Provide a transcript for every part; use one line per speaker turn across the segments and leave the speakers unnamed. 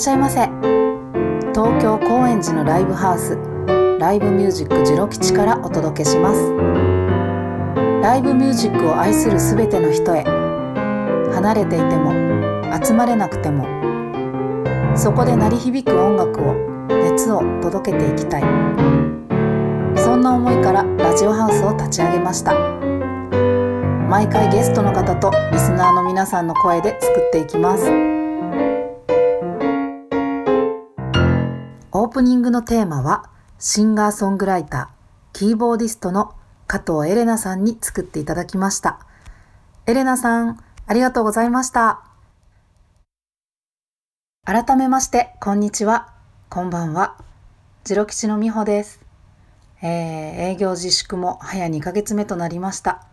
っしゃいませ。東京高円寺のライブハウスライブミュージックジロ吉からお届けします。ライブミュージックを愛するすべての人へ離れていても集まれなくてもそこで鳴り響く音楽を熱を届けていきたい。そんな思いからラジオハウスを立ち上げました。毎回ゲストの方とリスナーの皆さんの声で作っていきます。オープニングのテーマはシンガーソングライターキーボーディストの加藤エレナさんに作っていただきました。エレナさんありがとうございました。改めましてこんにちは。こんばんは。ジロ吉の美穂です。えー、営業自粛も早2ヶ月目となりました。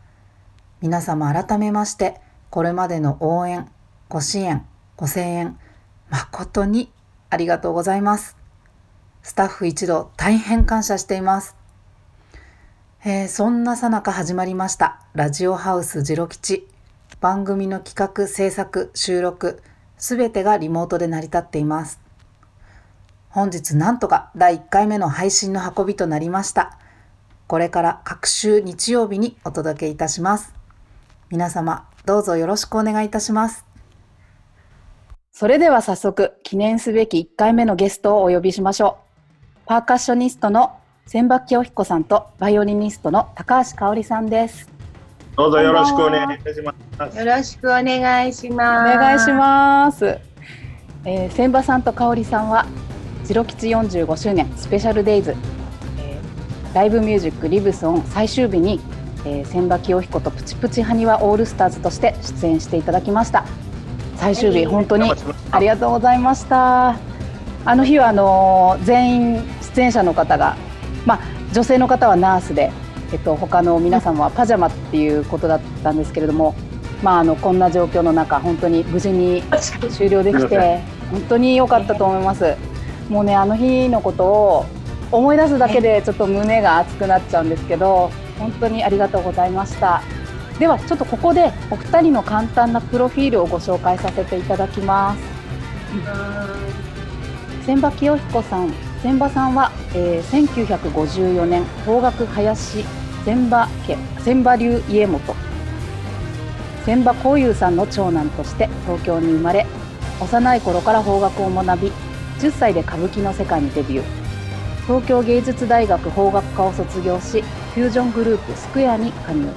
皆様改めまして、これまでの応援、ご支援、ご声援、誠にありがとうございます。スタッフ一同大変感謝しています。えー、そんなさなか始まりました、ラジオハウスジロ吉。番組の企画、制作、収録、すべてがリモートで成り立っています。本日なんとか第1回目の配信の運びとなりました。これから各週日曜日にお届けいたします。皆様どうぞよろしくお願いいたします。それでは早速記念すべき1回目のゲストをお呼びしましょう。パーカッショニストの千葉清彦さんとバイオリニストの高橋香織さんです。
どうぞよろしくお願いいたします。
よろしくお願いします。
お願いします。えー、千葉さんと香織さんはジロ吉45周年スペシャルデイズ、えー、ライブミュージックリブソン最終日に、えー、千葉清彦とプチプチハニワオールスターズとして出演していただきました最終日、本当にありがとうございましたあの日はあのー、全員出演者の方がまあ女性の方はナースでえっと他の皆さんはパジャマっていうことだったんですけれどもまああのこんな状況の中本当に無事に終了できて本当に良かったと思います。もうねあの日のことを思い出すだけでちょっと胸が熱くなっちゃうんですけど本当にありがとうございました。ではちょっとここでお二人の簡単なプロフィールをご紹介させていただきます。千葉清彦さん千葉さんは、えー、1954年方角林千葉家千葉流家元。千葉幸雄さんの長男として東京に生まれ幼い頃から方角を学び10歳で歌舞伎の世界にデビュー。東京芸術大学法学科を卒業しフュージョングループスクエアに加入。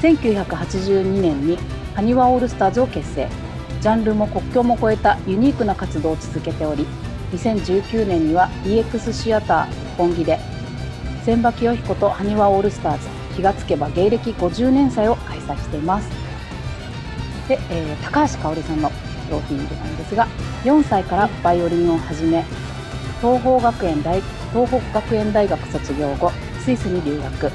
1982年にハニワオールスターズを結成。ジャンルも国境も越えたユニークな活動を続けており2019年には EX シアター本気で千葉清彦とハニワオールスターズ気がつけば芸歴50年祭を開催しています。で、えー、高橋香織さんのプロフィールなんですが4歳からバイオリンを始め東邦学園大東北学園大学卒業後スイスに留学。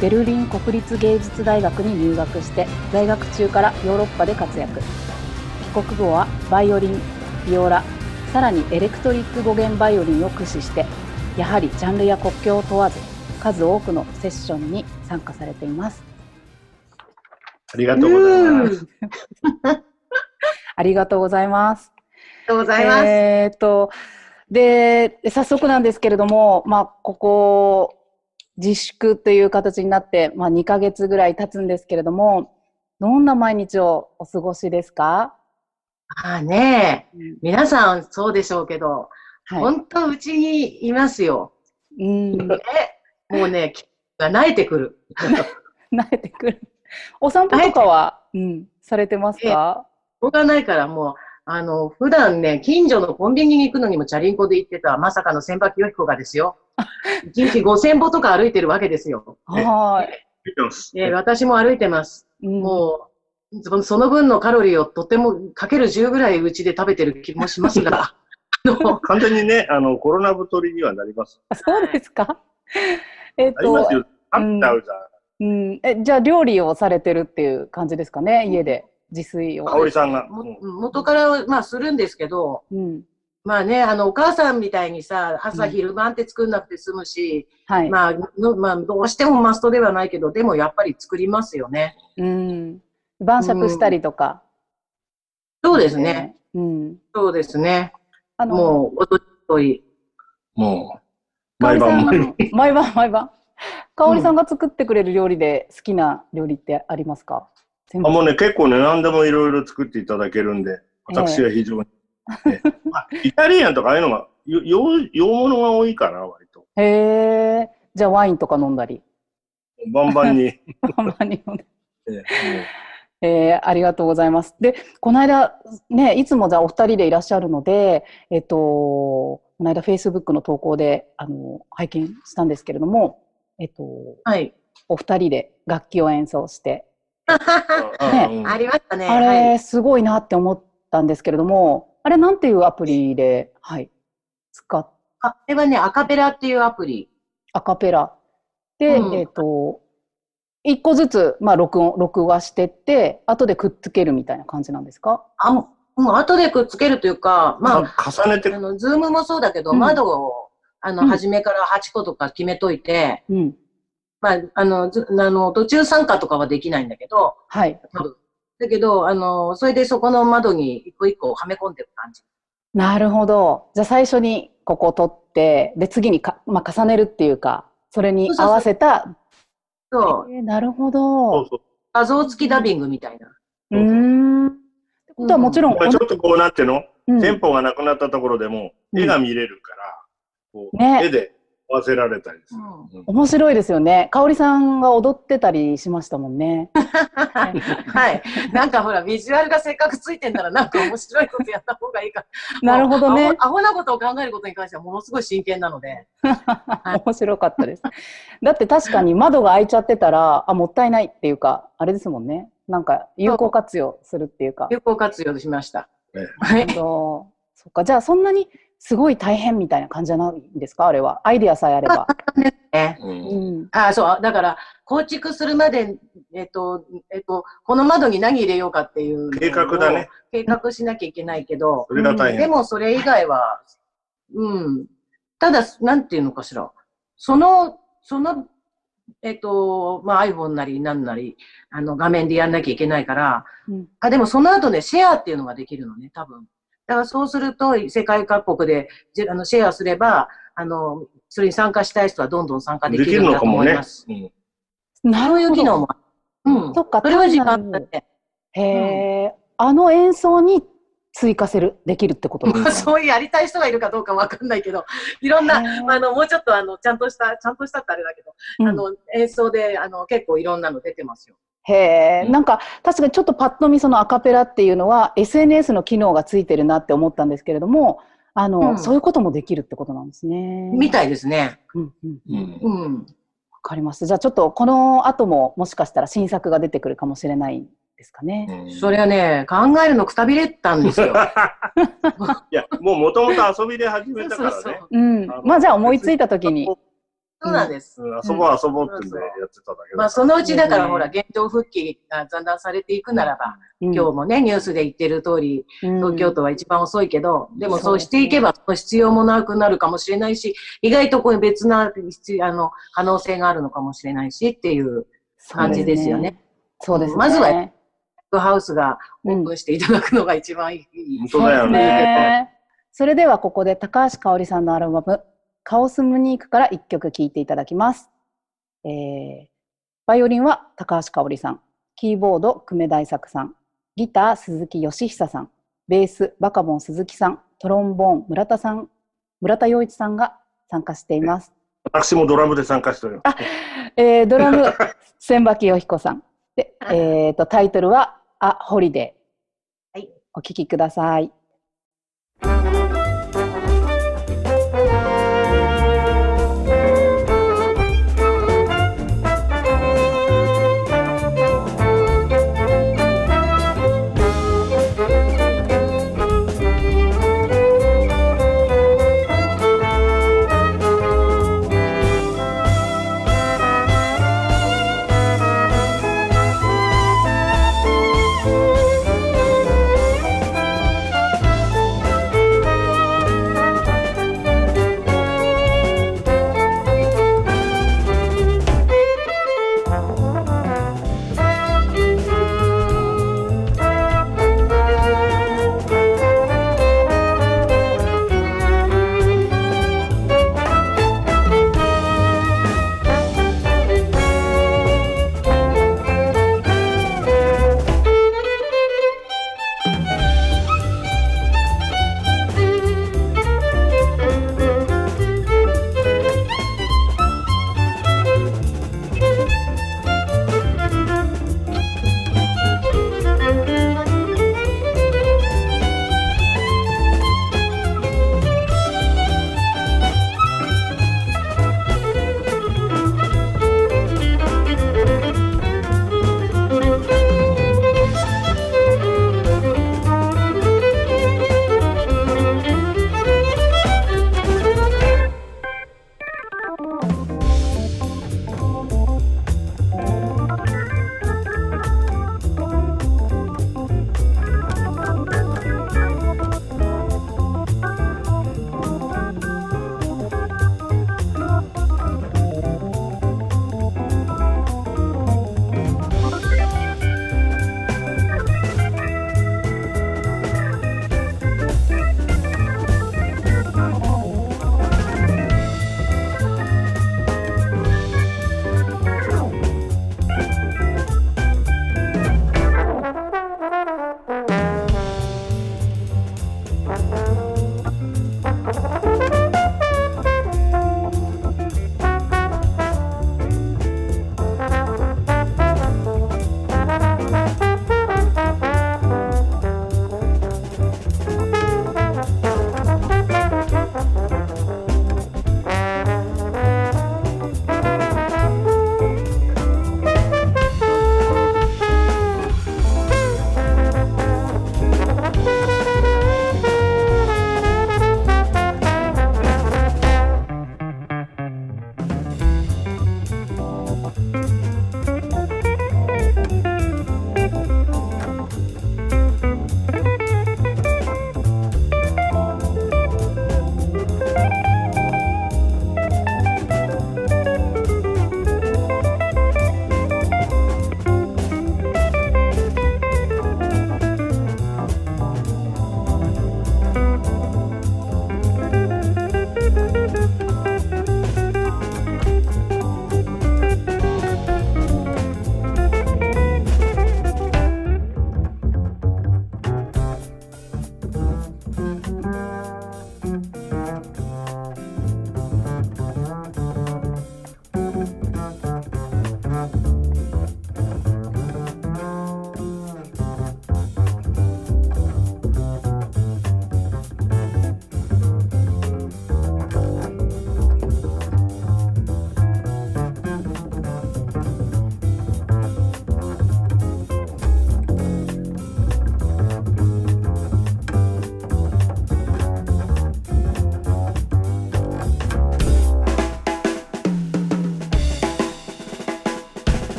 ベルリン国立芸術大学に入学して在学中からヨーロッパで活躍。帰国後はバイオリンビオラさらにエレクトリック語源バイオリンを駆使してやはりジャンルや国境を問わず数多くのセッションに参加されています。
ありがとうございます。
ありがとうございます。
とうございます。
えっと、で、早速なんですけれども、まあ、ここ、自粛という形になって、まあ、2ヶ月ぐらい経つんですけれども、どんな毎日をお過ごしですか？
ああねえ、うん、皆さんそうでしょうけど、はい、本当うちにいますよ。うん。ね、もうね、が慣れてくる。
慣れてくる。お散歩とかは、うん、されてますか？
しょうがないからもう、あの、普段ね、近所のコンビニに行くのにもチャリンコで行ってた、まさかの千葉清彦がですよ。1日5000歩とか歩いてるわけですよ。はい。え私も歩いてます。うん、もう、その分のカロリーをとてもかける10ぐらいうちで食べてる気もしますが。
完全にね、あの、コロナ太りにはなります。
そうですか？
えっと。ありますよ。あっ
ちゃうじゃん。うん、えじゃあ料理をされてるっていう感じですかね、家で。自炊を。
香織さんが。
元から、まあ、するんですけど、うん、まあね、あの、お母さんみたいにさ、朝昼晩って作んなくて済むし、うん、はい。まあの、まあ、どうしてもマストではないけど、でもやっぱり作りますよね。
うん。晩酌したりとか。
うん、そうですね。うん。そうですね。あのもう、おととい。
も
う、毎晩 毎晩。毎晩、かおりさんが作ってくれる料理で好きな料理ってありますか、
あもうね、結構ね、何でもいろいろ作っていただけるんで、私は非常に。えー、イタリアンとかああいうのが、洋洋物が多いかな、割と。
へえ。じゃあワインとか飲んだり。
バンバンに。
バンバンに飲んで。えーえー、ありがとうございます。で、この間、ね、いつもじゃあお二人でいらっしゃるので、えっと、この間フェイスブックの投稿で、あの、拝見したんですけれども、えっと、
はい。
お二人で楽器を演奏して。
ね、ありましたね。
あれ、すごいなって思ったんですけれども、あれなんていうアプリで、はい、使っ
あれはね、アカペラっていうアプリ。
アカペラ。で、うん、えっ、と、一個ずつ、まあ、録音、録画してって、後でくっつけるみたいな感じなんですか？
あ、もう後でくっつけるというか、ま
あ、重ねて。
あの、ズームもそうだけど、うん、窓を、あの、初めから8個とか決めといて、うん、まあ、あの、ずあの、途中参加とかはできないんだけど、
はい。
多分。だけど、あの、それでそこの窓に一個一個はめ込んでる感じ。
なるほど。じゃあ最初にここを取って、で、次にか、まあ、重ねるっていうか、それに合わせた
そう。
えー、なるほど。そうそう
画像付きダビングみたいな。
うん。ってことはもちろん。
ちょっとこうなっての、うん、テンポがなくなったところでも、絵が見れるから、こう、ね、絵で合わせられたりする、
うん。面白いですよね。香織さんが踊ってたりしましたもんね。
はい。なんかほら、ビジュアルがせっかくついてんなら、なんか面白いことやった方がいいか。
なるほどね
アホ。アホなことを考えることに関してはものすごい真剣なので。
面白かったです。だって確かに窓が開いちゃってたら、あ、もったいないっていうか、あれですもんね。なんか有効活用するっていうか。
有効活用しました。
はい。そっか。じゃあそんなにすごい大変みたいな感じじゃないんですか？あれは。アイディアさえあれば。
ね。うん、あそう。だから、構築するまで、えっと、えっと、この窓に何入れようかっていう
計画だね。
計画しなきゃいけないけど、
それが大変。
でもそれ以外は、うん。ただ、なんていうのかしら。その、その、えっと、まあ、iPhone なりなんなり、あの、画面でやんなきゃいけないから、うん、あ、でもその後ね、シェアっていうのができるのね、多分。だからそうすると、世界各国であのシェアすれば、あの、それに参加したい人はどんどん参加できるんだと思います。ねうん、そういう機能も。
うん。そっか、それは時間だって。へえ、うん、あの演奏に追加せる、できるってことですか、
そういうやりたい人がいるかどうかわかんないけど、いろんな、あの、もうちょっとあの、ちゃんとした、ちゃんとしたってあれだけど、うん、あの、演奏で、あの、結構いろんなの出てますよ。
へえ、なんか確かにちょっとパッと見そのアカペラっていうのは SNS の機能がついてるなって思ったんですけれども、あの、うん、そういうこともできるってことなんですね。
みたいですね。
うんうんうん。うん。わかります。じゃあちょっとこの後ももしかしたら新作が出てくるかもしれないですかね。
それはね、考えるのくたびれたんですよ。
いや、もうもともと遊びで始めたからね。そうそうそうう
ん。まあじゃあ思いついた時に。
そうなんです。
遊ぼう遊ぼうってんでやってただけ
まあそのうちだからほら、現状復帰がだんだんされていくならば、今日もね、ニュースで言ってる通り、東京都は一番遅いけど、でもそうしていけば、必要もなくなるかもしれないし、意外とこういう別なあの可能性があるのかもしれないしっていう感じですよね。
そうですね。
まずは、ハウスがオープンしていただくのが一番いい。
本当だよね。
それではここで高橋香織さんのアルバム、カオスムニークから一曲聴いていただきます。えー、バイオリンは高橋香織さん、キーボード久米大作さん、ギター鈴木義久さん、ベースバカボン鈴木さん、トロンボーン村田さん、村田洋一さんが参加しています。
私もドラムで参加しております。
えー、ドラム千葉清彦さん。で、えっ、ー、とタイトルはあホリデー。はい、お聴きください。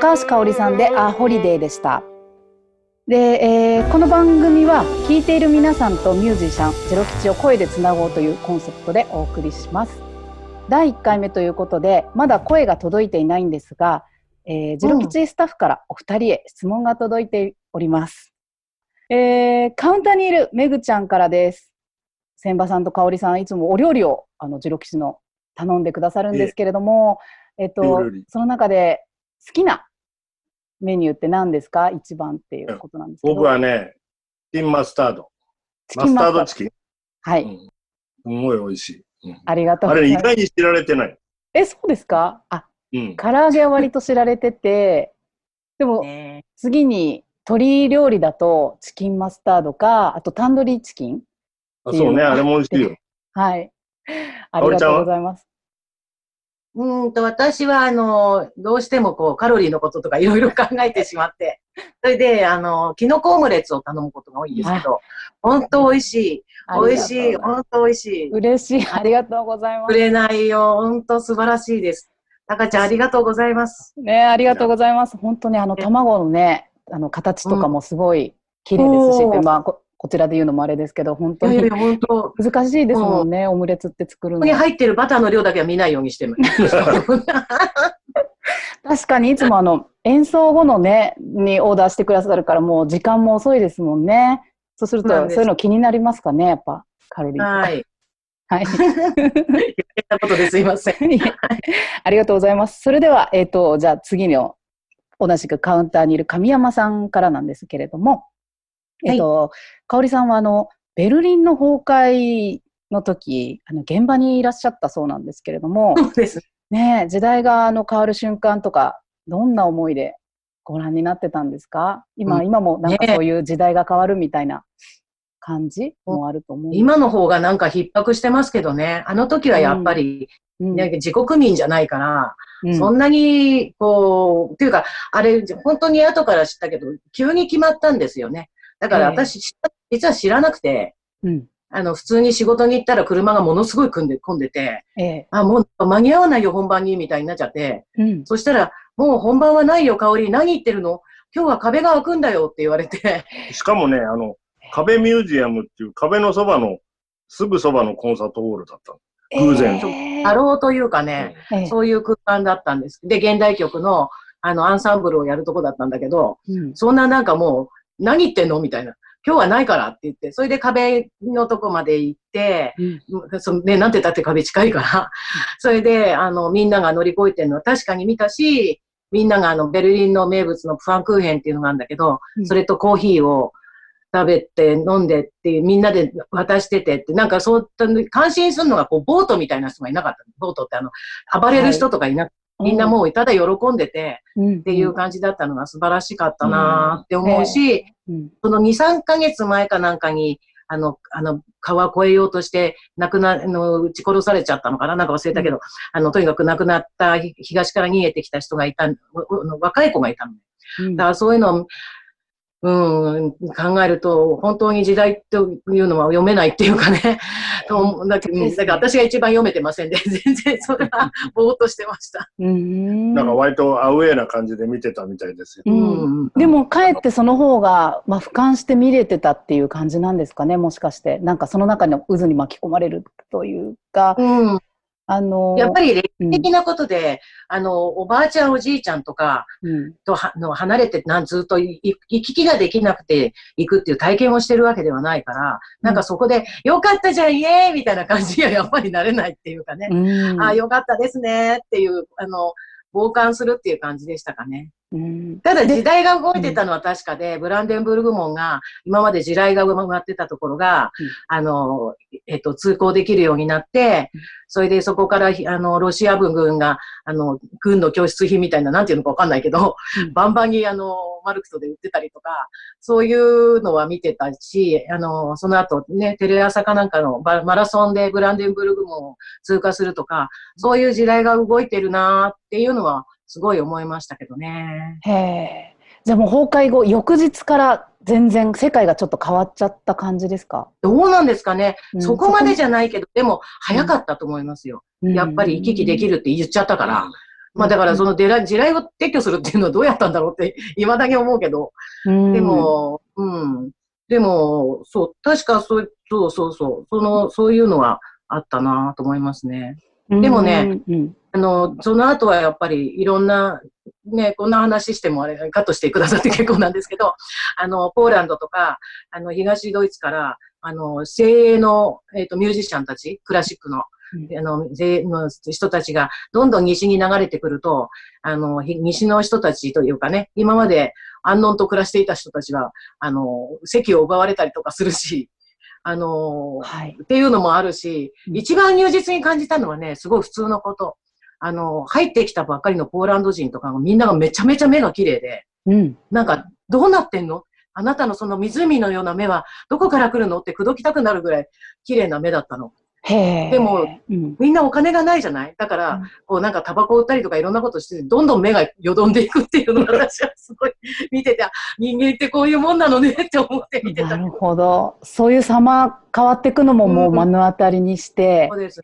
高橋香織さんで「あホリデー」でした。で、えー、この番組は聴いている皆さんとミュージシャンジェロ吉を声でつなごうというコンセプトでお送りします。第1回目ということでまだ声が届いていないんですが、えー、ジェロ吉スタッフからお二人へ質問が届いております、えー、カウンターにいるめぐちゃんからです。千葉さんと香織さんいつもお料理をあのジロ吉の頼んでくださるんですけれども、えっと、その中で好きなメニューって何ですか？一番っていうことなんですけど。
僕はね、チキンマスタード。マスタードチキン？
はい、うん。
すごい美味しい。
うん、ありがとう
あれ意外に知られてない。
え、そうですか？あ、うん、唐揚げは割と知られてて、でも、次に鶏料理だとチキンマスタードか、あとタンドリーチキン
あそうね、あれも美味しいよ。
はい。ありがとうございます。
うんと、私は、あの、どうしてもこう、カロリーのこととかいろいろ考えてしまって、それで、あの、キノコオムレツを頼むことが多いんですけど、本当美味しい。美味しい。本当美味しい。
嬉しい。ありがとうございます。
くれないよ。本当素晴らしいです。赤ちゃん、ありがとうございます。
ね、ありがとうございます。本当にあの、卵のね、あの、形とかもすごい綺麗ですし、うん、まあ、こちらで言うのもあれですけど、本当に難しいですもんね、オムレツって作るの。
ここに入ってるバターの量だけは見ないようにしてます。
確かにいつもあの演奏後のね、にオーダーしてくださるから、もう時間も遅いですもんね。そうすると、そういうの気になりますかね、やっぱ、カロリー
はい。
はい。
たことですいません。
ありがとうございます。それでは、えっ、ー、と、じゃあ次の同じくカウンターにいる神山さんからなんですけれども、えっと、香織さんはあの、ベルリンの崩壊の時、あの、現場にいらっしゃったそうなんですけれども、
そうです。
ね時代があの変わる瞬間とか、どんな思いでご覧になってたんですか？今、うん、今もなんかそういう時代が変わるみたいな感じもあると思う、
今の方がなんか逼迫してますけどね。あの時はやっぱり、うん、自国民じゃないから、うん、そんなに、こう、っていうか、あれ、本当に後から知ったけど、急に決まったんですよね。だから私、実は知らなくて、うん、あの、普通に仕事に行ったら車がものすごい混んで、混んでて、ええ、あ、もう間に合わないよ、本番に、みたいになっちゃって、うん、そしたら、もう本番はないよ、香り、何言ってるの？今日は壁が開くんだよって言われて。
しかもね、あの、壁ミュージアムっていう壁のそばの、すぐそばのコンサートホールだった偶然。
えー、ろうというかね、えー、そういう空間だったんです。で、現代曲の、あの、アンサンブルをやるとこだったんだけど、うん、そんななんかもう、何言ってんの？みたいな。今日はないからって言って、それで壁のとこまで行って、うん、そのね、なんて言ったって壁近いから、それで、あの、みんなが乗り越えてるの。は確かに見たし、みんながあの、ベルリンの名物のファンクーヘンっていうのがあるんだけど、うん、それとコーヒーを食べて飲んでっていう、みんなで渡しててって、なんかそう、感心するのがこう、ボートみたいな人がいなかった。ボートってあの、暴れる人とかいなくみんなもうただ喜んでて、っていう感じだったのが素晴らしかったなって思うし、その2、3ヶ月前かなんかに、あの、あの、川越えようとして、亡くな、あの、撃ち殺されちゃったのかな？なんか忘れたけど、あの、とにかく亡くなった東から逃げてきた人がいた、若い子がいたの。だからそういうのをうん、考えると、本当に時代というのは読めないっていうかね。だけだから私が一番読めてませんで、全然それはぼーっとしてました。
うん。なんか割とアウェーな感じで見てたみたいですよ。う
ん。でも、かえってその方が、まあ、俯瞰して見れてたっていう感じなんですかね、もしかして。なんかその中の渦に巻き込まれるというか。
うん。あのやっぱり歴史的なことで、うん、あの、おばあちゃんおじいちゃんとかとは、の離れてなんずっと行き来ができなくて行くっていう体験をしてるわけではないから、なんかそこで、よかったじゃん、イエーイみたいな感じにはやっぱりなれないっていうかね、うん、ああ、よかったですねっていう、あの、傍観するっていう感じでしたかね。ただ時代が動いてたのは確かで、ブランデンブルグ門が今まで地雷が埋まってたところが、あの、えっと、通行できるようになって、それでそこから、あの、ロシア軍が、あの、軍の教室品みたいな、なんていうのかわかんないけど、バンバンにあの、マルクトで売ってたりとか、そういうのは見てたし、あの、その後ね、テレ朝かなんかのマラソンでブランデンブルグ門を通過するとか、そういう時代が動いてるなっていうのは、すごい思いましたけどね。
へえ。じゃあもう崩壊後、翌日から全然世界がちょっと変わっちゃった感じですか？
どうなんですかね、うん、そこまでじゃないけど、でも早かったと思いますよ。うん、やっぱり行き来できるって言っちゃったから。まあだからその地雷を撤去するっていうのはどうやったんだろうって、未だに思うけど。でも、うん。でも、そう、確かそう、そうそうそう、その、そういうのはあったなと思いますね。でもね、うん、あの、その後はやっぱりいろんな、ね、こんな話してもあれ、カットしてくださって 結構なんですけど、あの、ポーランドとか、あの、東ドイツから、あの、精鋭の、えっ、ー、と、ミュージシャンたち、クラシックの、あの、税の人たちがどんどん西に流れてくると、あの、西の人たちというかね、今まで安穏と暮らしていた人たちは、あの、席を奪われたりとかするし、あの、はい、っていうのもあるし、一番入実に感じたのはね、すごい普通のこと。あの、入ってきたばっかりのポーランド人とかみんながめちゃめちゃ目が綺麗で、うん、なんか、どうなってんの？あなたのその湖のような目はどこから来るの？って口説きたくなるぐらい綺麗な目だったの。でも、うん、みんなお金がないじゃない？だから、うん、こうなんかタバコ売ったりとかいろんなことして、どんどん目がよどんでいくっていうのを私はすごい見てて、人間ってこういうもんなのねって思って見てた。
なるほど。そういう様変わっていくのももう目の当たりにして。
そうです。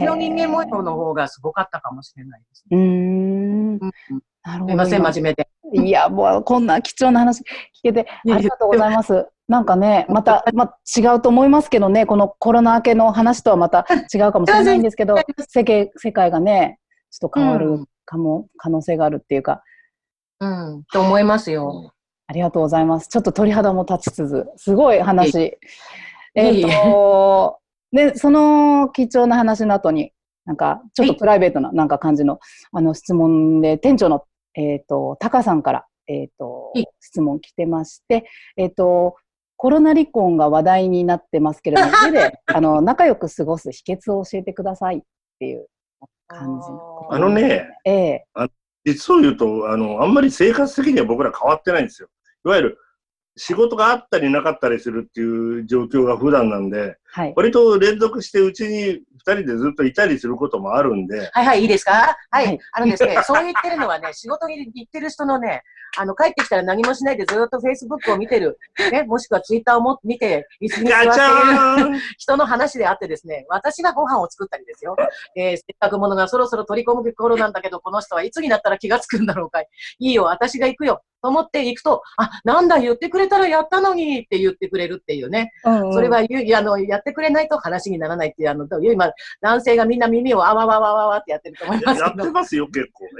の人間模様の方がすごかったかもしれないですね。うん。なるほど。すみません、真面目で。
いや、もうこんな貴重な話聞けてありがとうございます。なんかね、また、まあ、違うと思いますけどね、このコロナ明けの話とはまた 違うかもしれないんですけど、世界世界がね、ちょっと変わるかも、うん、可能性があるっていうか。
うん、と思いますよ。
ありがとうございます。ちょっと鳥肌も立ちつつ、すごい話。えっと、で、その貴重な話の後に、なんか、ちょっとプライベートななんか感じの、あの、質問で、店長の、えっ、ー、と、タカさんから、えっ、ー、と、質問来てまして、えっ、ー、と、コロナ離婚が話題になってますけれども、家であの仲良く過ごす秘訣を教えてくださいっていう感じ
あのね、ええ、あ実を言うとあの、あんまり生活的には僕ら変わってないんですよ。いわゆる仕事があったりなかったりするっていう状況が普段なんで、はい、割と連続してうちに二人でずっといたりすることもあるんで。
はいはい、いいですか？はい。はい、あのですね、そう言ってるのはね、仕事に行ってる人のね、あの、帰ってきたら何もしないでずっと Facebook を見てる、ね、もしくは Twitter をも見て、椅子に座っている 人の話であってですね、私がご飯を作ったりですよ。えー、せっかくものがそろそろ取り込む頃なんだけど、この人はいつになったら気がつくんだろうかい。いいよ、私が行くよ。と思って行くと、あ、なんだ、言ってくれたらやったのにって言ってくれるっていうね。うんうん、それはあの、やってくれないと話にならないっていう、あの、今、男性がみんな耳をあわわわわわってやってると思います
けど。やってますよ、結構ね。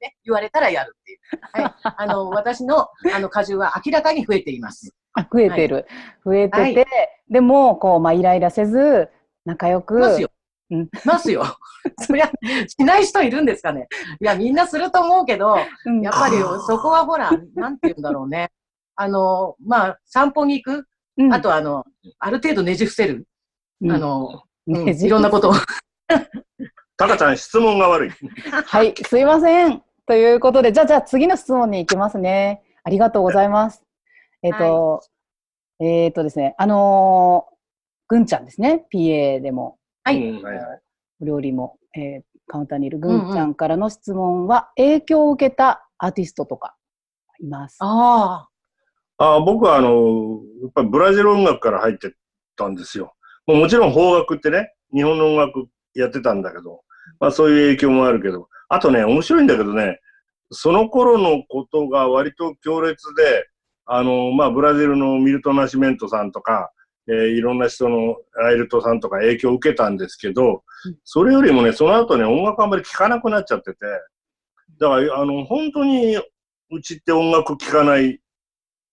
ね言われたらやるっていう。はい。あの、私の、あの、果汁は明らかに増えています。
あ、増えてる。はい、増えてて、はい、でも、こう、まあ、イライラせず、仲良く。
ますよ。うん、ますよ。そりゃ、しない人いるんですかね。いや、みんなすると思うけど、うん、やっぱりそこはほら、なんて言うんだろうね。あの、まあ、散歩に行く？うん、あと、あの、ある程度ねじ伏せる？あの、いろんなことを。
タカちゃん、質問が悪い。
はい、すいません。ということで、じゃあ、じゃあ次の質問に行きますね。ありがとうございます。えっ、ー、と、はい、えっ、ー、とですね、あのー、ぐんちゃんですね、PA でも。はい。お料理も、えー、カウンターにいるぐんちゃんからの質問は、うんうん、影響を受けたアーティストとかいます
ああ。僕はあの、やっぱりブラジル音楽から入ってたんですよ。ももちろん邦楽ってね、日本の音楽やってたんだけど、まあそういう影響もあるけど、あとね、面白いんだけどね、その頃のことが割と強烈で、あの、まあブラジルのミルト・ナシメントさんとか、えー、いろんな人のアイルトさんとか影響を受けたんですけど、それよりもね、その後ね、音楽あんまり聴かなくなっちゃってて、だから、あの、本当にうちって音楽聴かない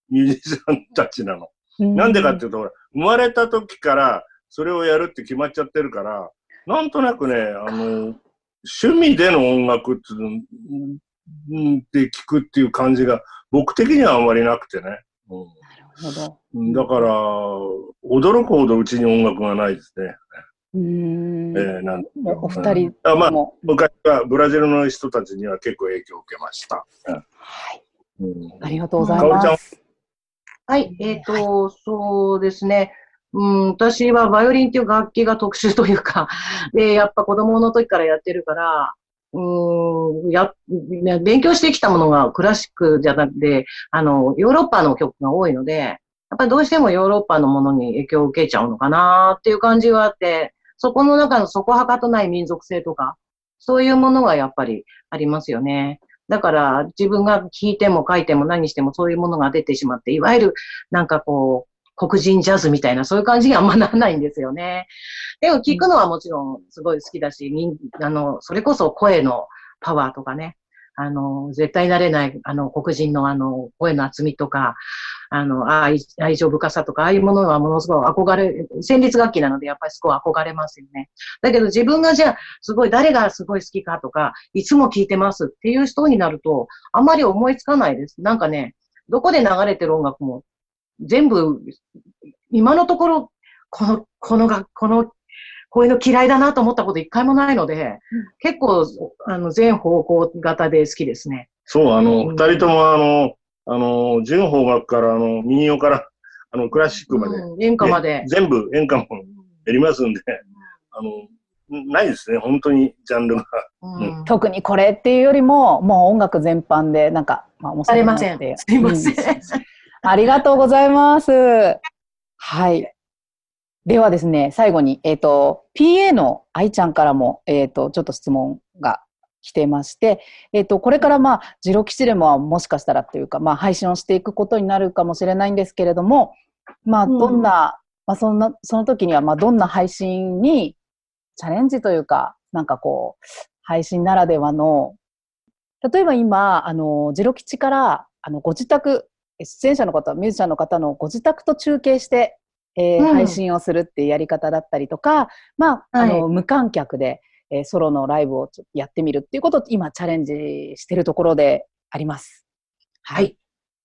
ミュージシャンたちなの。なんでかっていうと、生まれた時からそれをやるって決まっちゃってるから、なんとなくね、あの、趣味での音楽ってで聞くっていう感じが僕的にはあんまりなくてね。うん、なるほど。だから、驚くほどうちに音楽がないですね。うん。
えー、なんお二人
あまあ、昔はブラジルの人たちには結構影響を受けました。はい。
うん、ありがとうございます。
は？い、えっ、ー、と、はい、そうですね。うん、私はバイオリンっていう楽器が特殊というか、で、やっぱ子供の時からやってるから、うん、や、勉強してきたものがクラシックじゃなくて、あの、ヨーロッパの曲が多いので、やっぱりどうしてもヨーロッパのものに影響を受けちゃうのかなっていう感じはあって、そこの中の底はかとない民族性とか、そういうものがやっぱりありますよね。だから自分が聞いても書いても何してもそういうものが出てしまって、いわゆるなんかこう、黒人ジャズみたいなそういう感じにはあんまならないんですよね。でも聞くのはもちろんすごい好きだし、あの、それこそ声のパワーとかね、あの、絶対なれない、あの、黒人のあの、声の厚みとか、あの、愛愛情深さとか、ああいうものはものすごい憧れ、旋律楽器なのでやっぱりすごい憧れますよね。だけど自分がじゃあ、すごい誰がすごい好きかとか、いつも聴いてますっていう人になると、あんまり思いつかないです。なんかね、どこで流れてる音楽も、全部、今のところ、この、このが、このこういうの嫌いだなと思ったこと一回もないので、うん、結構、あの、全方向型で好きですね。
そう、あの、二、うん、人ともあの、あの、純法学から、あの、民謡から、あの、クラシックまで、
うん、演歌まで、
全部演歌もやりますんで、あの、ないですね、本当に、ジャンルが。
うん、特にこれっていうよりも、もう音楽全般で、なんか、
まあ、面白いなって。すいません。
ありがとうございます。はい。ではですね、最後に、えっ、ー、と、PA の愛ちゃんからも、えっ、ー、と、ちょっと質問が来てまして、えっ、ー、と、これからまあ、ジロ吉でももしかしたらというか、まあ、配信をしていくことになるかもしれないんですけれども、まあ、どんな、うん、まあ、そんな、その時には、まあ、どんな配信にチャレンジというか、なんかこう、配信ならではの、例えば今、あの、ジロ吉から、あの、ご自宅、出演者の方、ミュージシャンの方のご自宅と中継してえー、うん、配信をするっていうやり方だったりとか、まあ、あの、無観客で、えー、ソロのライブをやってみるっていうことを今チャレンジしてるところであります。
はい。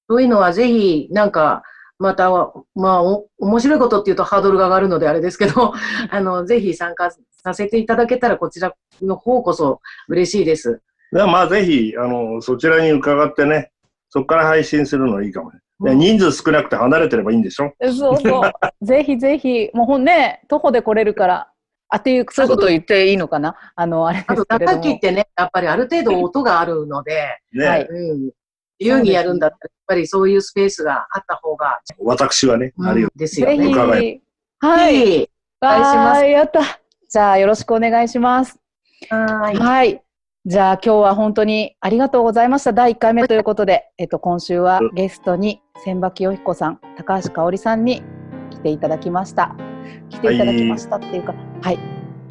そういうのはぜひ、なんか、また、まあ、お、面白いことっていうとハードルが上がるのであれですけど、あの、ぜひ参加させていただけたら、こちらの方こそ嬉しいです。
では、まあ、ぜひ、あの、そちらに伺ってね、そこから配信するのいいかもね。人数少なくて離れてればいいんでしょ？
そうそう。ぜひぜひ、もうほんね、徒歩で来れるから、あっていう、そういうこと言っていいのかな？あの、あれですけれども。あと、
打ってね、やっぱりある程度音があるので、ね、はい。うん。自由にやるんだったら、やっぱりそういうスペースがあった方が。
私はね、あるよ。
ですよね。
ぜひ。はい。お願いします。やった。じゃあ、よろしくお願いします。はい。はい。じゃあ今日は本当にありがとうございました。第1回目ということで、えっと、今週はゲストに千葉清彦さん、高橋香織さんに来ていただきました。来ていただきましたっていうか、はい。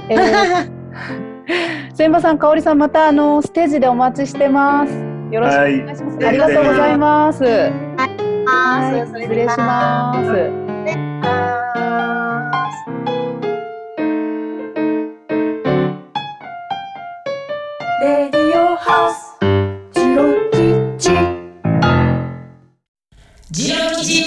えー、千葉さん、香織さん、またあのステージでお待ちしてます。よろしくお願いします。はい、ありがとうございます。はい、失礼します。レディオハウスジロキチジロキチ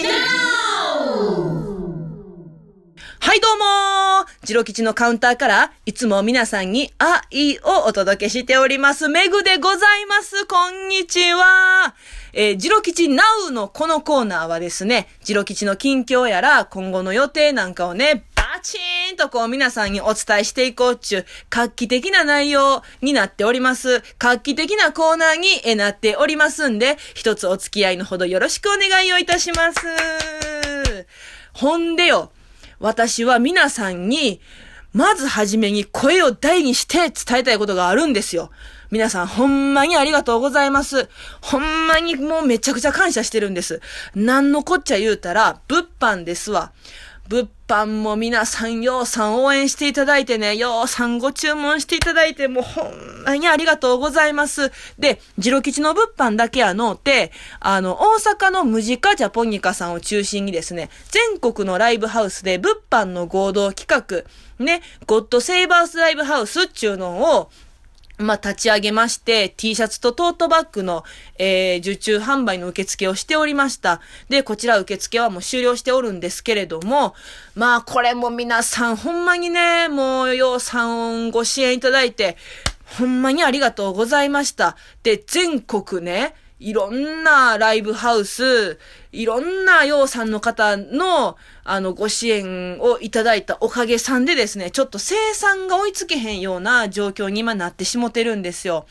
はいどうもジロ吉のカウンターからいつも皆さんに愛をお届けしております。メグでございます。こんにちは。えー、ジロ吉ナウのこのコーナーはですね、ジロ吉の近況やら今後の予定なんかをね、バチーンとこう皆さんにお伝えしていこうっちゅう画期的な内容になっております。画期的なコーナーになっておりますんで、一つお付き合いのほどよろしくお願いをいたします。ほんでよ、私は皆さんに、まずはじめに声を大にして伝えたいことがあるんですよ。皆さん、ほんまにありがとうございます。ほんまにもうめちゃくちゃ感謝してるんです。なんのこっちゃ言うたら、物販ですわ。物販も皆さん、ようさん応援していただいてね、ようさんご注文していただいて、もうほんまにありがとうございます。で、ジロ吉の物販だけやのって、あの、大阪のムジカジャポニカさんを中心にですね、全国のライブハウスで物販の合同企画、ね、ゴッドセイバースライブハウスっていうのを、まあ、立ち上げまして、T シャツとトートバッグの、えー、受注販売の受付をしておりました。で、こちら受付はもう終了しておるんですけれども、まあ、これも皆さん、ほんまにね、もう、ようさんご支援いただいて、ほんまにありがとうございました。で、全国ね、いろんなライブハウス、いろんな洋さんの方の、あの、ご支援をいただいたおかげさんでですね、ちょっと生産が追いつけへんような状況に今なってしもてるんですよ。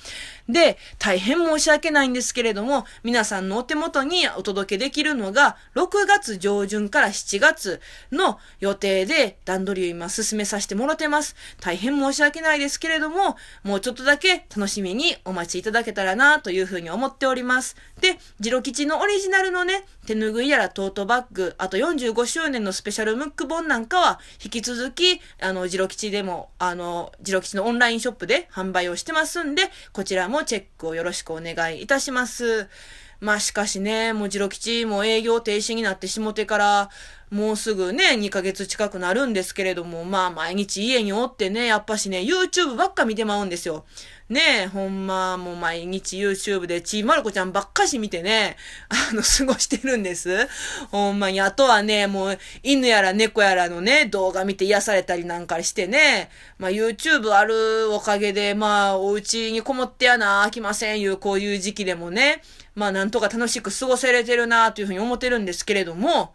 で、大変申し訳ないんですけれども、皆さんのお手元にお届けできるのが、6月上旬から7月の予定で段取りを今進めさせてもらってます。大変申し訳ないですけれども、もうちょっとだけ楽しみにお待ちいただけたらなというふうに思っております。で、ジロ吉のオリジナルのね、手ぬぐいやらトートバッグ、あと45周年のスペシャルムック本なんかは、引き続き、あの、ジロ吉でも、あの、ジロ吉のオンラインショップで販売をしてますんで、こちらもチェックをよろしくお願いいたします。まあしかしね、もうジロ吉も営業停止になってしもてから、もうすぐね、2ヶ月近くなるんですけれども、まあ毎日家におってね、やっぱしね、YouTube ばっか見てまうんですよ。ねえ、ほんま、もう毎日 YouTube でちーまる子ちゃんばっかし見てね、あの、過ごしてるんです。ほんまに、あとはね、もう、犬やら猫やらのね、動画見て癒されたりなんかしてね、まあ YouTube あるおかげで、まあ、お家にこもってやな、飽きませんいう、こういう時期でもね、まあなんとか楽しく過ごせれてるな、というふうに思ってるんですけれども、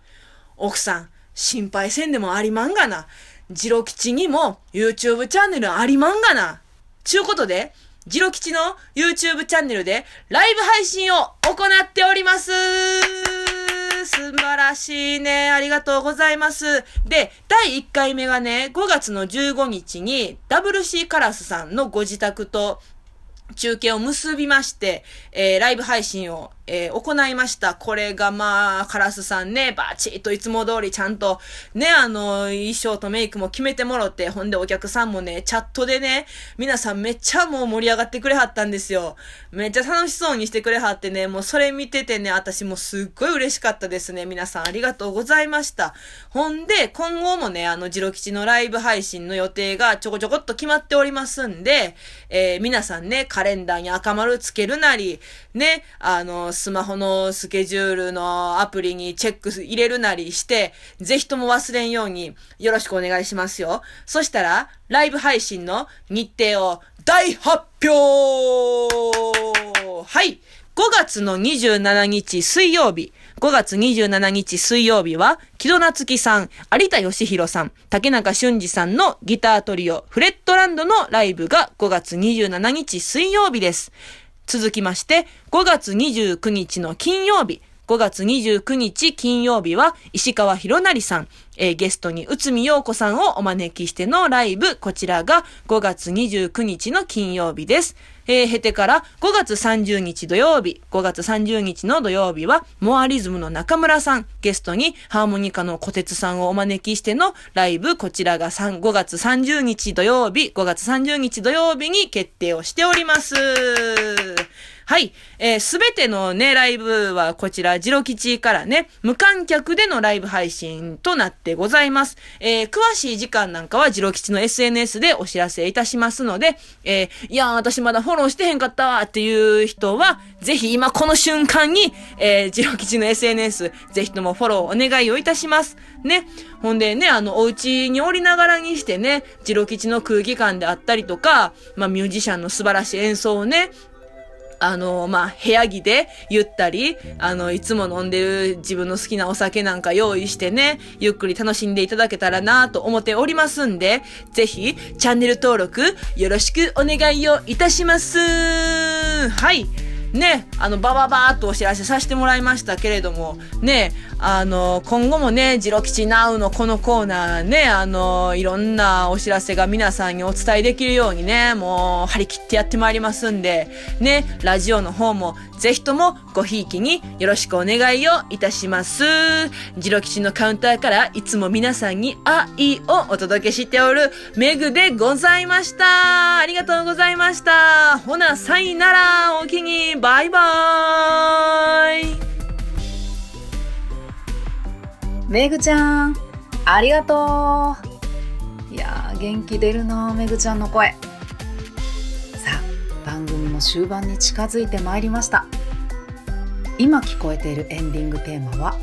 奥さん、心配せんでもありまんがな。ジロ吉にも YouTube チャンネルありまんがな。ちゅうことで、ジロ吉の YouTube チャンネルでライブ配信を行っております素晴らしいね。ありがとうございます。で、第1回目がね、5月の15日に WC カラスさんのご自宅と中継を結びまして、えー、ライブ配信をえー、行いました。これがまあ、カラスさんね、バチッといつも通りちゃんと、ね、あの、衣装とメイクも決めてもろって、ほんでお客さんもね、チャットでね、皆さんめっちゃもう盛り上がってくれはったんですよ。めっちゃ楽しそうにしてくれはってね、もうそれ見ててね、私もすっごい嬉しかったですね。皆さんありがとうございました。ほんで、今後もね、あの、ジロ吉のライブ配信の予定がちょこちょこっと決まっておりますんで、えー、皆さんね、カレンダーに赤丸つけるなり、ね、あの、スマホのスケジュールのアプリにチェック入れるなりして、ぜひとも忘れんようによろしくお願いしますよ。そしたら、ライブ配信の日程を大発表はい !5 月の27日水曜日、5月27日水曜日は、木戸夏樹さん、有田義弘さん、竹中俊二さんのギタートリオ、フレットランドのライブが5月27日水曜日です。続きまして、5月29日の金曜日、5月29日金曜日は石川博成さん、えー、ゲストに内海洋子さんをお招きしてのライブ、こちらが5月29日の金曜日です。えー、経てから5月30日土曜日、5月30日の土曜日は、モアリズムの中村さん、ゲストにハーモニカの小鉄さんをお招きしてのライブ、こちらが3 5月30日土曜日、5月30日土曜日に決定をしております。はい。えす、べてのね、ライブはこちら、ジロ吉からね、無観客でのライブ配信となってございます。えー、詳しい時間なんかは、ジロ吉の SNS でお知らせいたしますので、えー、いやー私まだフォローしてへんかったわっていう人は、ぜひ今この瞬間に、えー、ジロ吉の SNS、ぜひともフォローお願いをいたします。ね。ほんでね、あの、お家におりながらにしてね、ジロ吉の空気感であったりとか、まあ、ミュージシャンの素晴らしい演奏をね、あの、まあ、部屋着でゆったり、あの、いつも飲んでる自分の好きなお酒なんか用意してね、ゆっくり楽しんでいただけたらなと思っておりますんで、ぜひ、チャンネル登録よろしくお願いをいたします。はい。ね、あの、ばばばーっとお知らせさせてもらいましたけれども、ね、あの、今後もね、ジロ吉ナウのこのコーナーね、あの、いろんなお知らせが皆さんにお伝えできるようにね、もう張り切ってやってまいりますんで、ね、ラジオの方もぜひともごひいきによろしくお願いをいたします。ジロ吉のカウンターからいつも皆さんに愛をお届けしておるメグでございました。ありがとうございました。ほな、さいなら、おきに、バイバーイ。
メグちゃん、ありがとう。いや元気出るな、メグちゃんの声。番組も終盤に近づいてまいりました。今聞こえているエンディングテーマは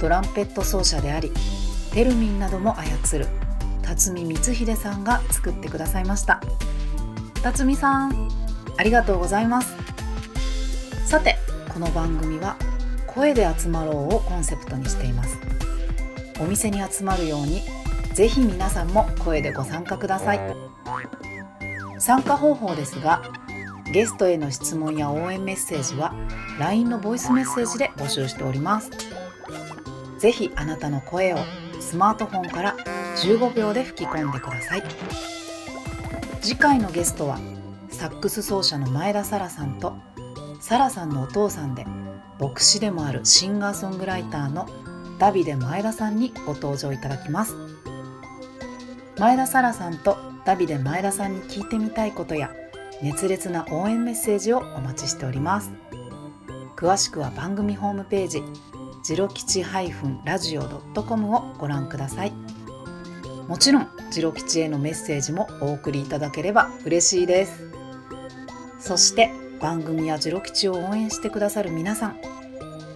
トランペット奏者でありテルミンなども操る辰巳光秀さんが作ってくださいました。辰巳さんありがとうございます。さてこの番組は声で集まろうをコンセプトにしています。お店に集まるようにぜひ皆さんも声でご参加ください。参加方法ですが
ゲストへの質問や応援メッセージは LINE のボイスメッセージで募集しております。ぜひあなたの声をスマートフォンから15秒で吹き込んでください。次回のゲストはサックス奏者の前田沙羅さんと沙羅さんのお父さんで牧師でもあるシンガーソングライターのダビデ前田さんにご登場いただきます。前田沙羅さんとダビデ前田さんに聞いてみたいことや熱烈な応援メッセージをお待ちしております。詳しくは番組ホームページジロ吉 -radio.com をご覧ください。もちろんジロ吉へのメッセージもお送りいただければ嬉しいです。そして番組やジロ吉を応援してくださる皆さん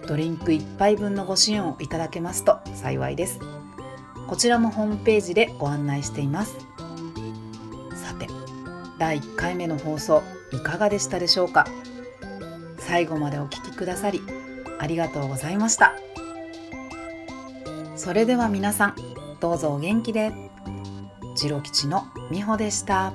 ドリンク1杯分のご支援をいただけますと幸いです。こちらもホームページでご案内しています。第1回目の放送いかがでしたでしょうか？最後までお聴きくださりありがとうございました。それでは皆さんどうぞお元気で。次郎吉の美穂でした。